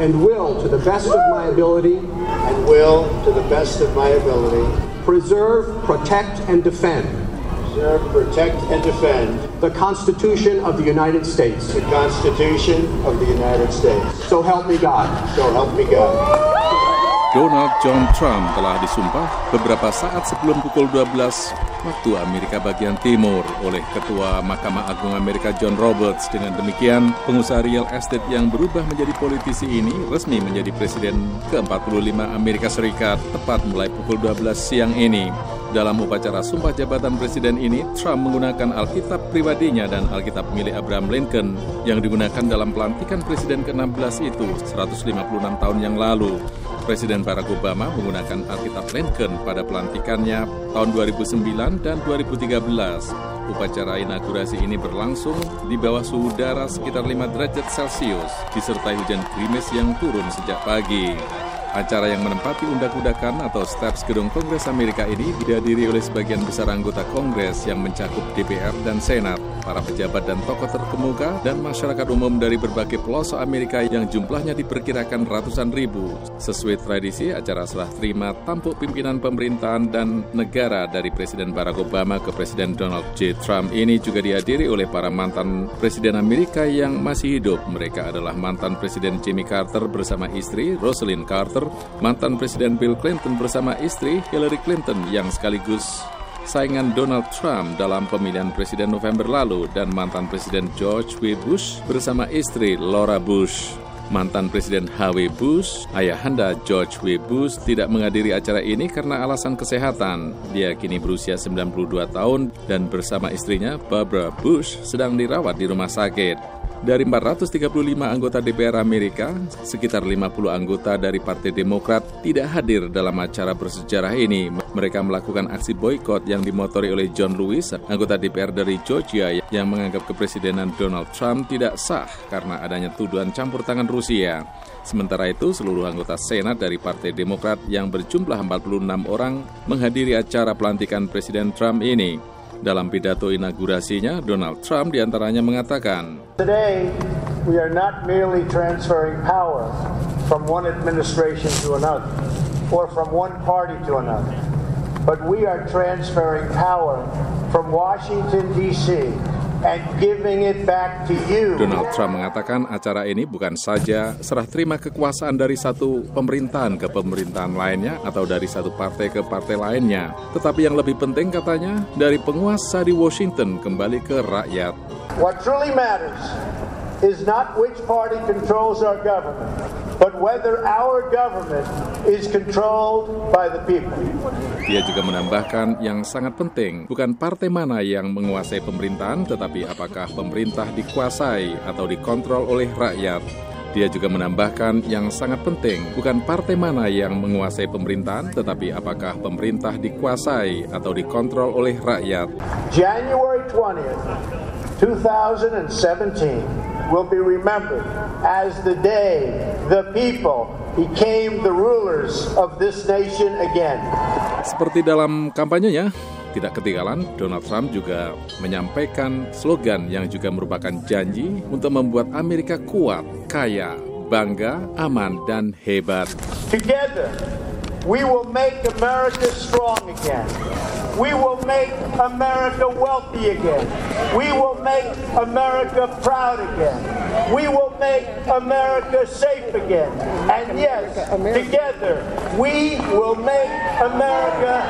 and will, to the best of my ability, and will, to the best of my ability, preserve, protect, and defend preserve, protect, and defend the Constitution of the United States. the Constitution of the United States. So help me God. So help me God. Donald John Trump telah disumpah beberapa saat sebelum pukul 12 waktu Amerika bagian timur oleh Ketua Mahkamah Agung Amerika John Roberts. Dengan demikian, pengusaha real estate yang berubah menjadi politisi ini resmi menjadi presiden ke-45 Amerika Serikat tepat mulai pukul 12 siang ini. Dalam upacara sumpah jabatan presiden ini, Trump menggunakan Alkitab pribadinya dan Alkitab milik Abraham Lincoln yang digunakan dalam pelantikan presiden ke-16 itu 156 tahun yang lalu. Presiden Barack Obama menggunakan Alkitab Lincoln pada pelantikannya tahun 2009 dan 2013. Upacara inaugurasi ini berlangsung di bawah suhu udara sekitar 5 derajat Celcius, disertai hujan gerimis yang turun sejak pagi. Acara yang menempati undak-undakan atau steps gedung Kongres Amerika ini dihadiri oleh sebagian besar anggota Kongres yang mencakup DPR dan Senat, para pejabat dan tokoh terkemuka, dan masyarakat umum dari berbagai pelosok Amerika yang jumlahnya diperkirakan ratusan ribu. Sesuai tradisi, acara serah terima tampuk pimpinan pemerintahan dan negara dari Presiden Barack Obama ke Presiden Donald J. Trump ini juga dihadiri oleh para mantan Presiden Amerika yang masih hidup. Mereka adalah mantan Presiden Jimmy Carter bersama istri Rosalind Carter, mantan Presiden Bill Clinton bersama istri Hillary Clinton yang sekaligus saingan Donald Trump dalam pemilihan presiden November lalu dan mantan Presiden George W. Bush bersama istri Laura Bush. Mantan Presiden H.W. Bush, ayahanda George W. Bush tidak menghadiri acara ini karena alasan kesehatan. Dia kini berusia 92 tahun dan bersama istrinya Barbara Bush sedang dirawat di rumah sakit. Dari 435 anggota DPR Amerika, sekitar 50 anggota dari Partai Demokrat tidak hadir dalam acara bersejarah ini. Mereka melakukan aksi boykot yang dimotori oleh John Lewis, anggota DPR dari Georgia yang menganggap kepresidenan Donald Trump tidak sah karena adanya tuduhan campur tangan Rusia. Sementara itu, seluruh anggota Senat dari Partai Demokrat yang berjumlah 46 orang menghadiri acara pelantikan Presiden Trump ini. Dalam pidato inaugurasinya, Donald Trump di antaranya mengatakan, Today, we are not merely transferring power from one administration to another or from one party to another, but we are transferring power from Washington, D.C. and giving it back to you. Donald Trump mengatakan acara ini bukan saja serah terima kekuasaan dari satu pemerintahan ke pemerintahan lainnya atau dari satu partai ke partai lainnya, tetapi yang lebih penting katanya dari penguasa di Washington kembali ke rakyat. What truly matters is not which party controls our government, but whether our government is controlled by the people. Dia juga menambahkan yang sangat penting bukan partai mana yang menguasai pemerintahan, tetapi apakah pemerintah dikuasai atau dikontrol oleh rakyat. Dia juga menambahkan yang sangat penting bukan partai mana yang menguasai pemerintahan, tetapi apakah pemerintah dikuasai atau dikontrol oleh rakyat. January 20th, 2017 will be remembered as the day the people became the rulers of this nation again. Seperti dalam kampanyenya, tidak ketinggalan, Donald Trump juga menyampaikan slogan yang juga merupakan janji untuk membuat Amerika kuat, kaya, bangga, aman, dan hebat. Together, we will make America strong again. We will make America wealthy again. We will make America proud again. We will make America safe again. And yes, together, we will make America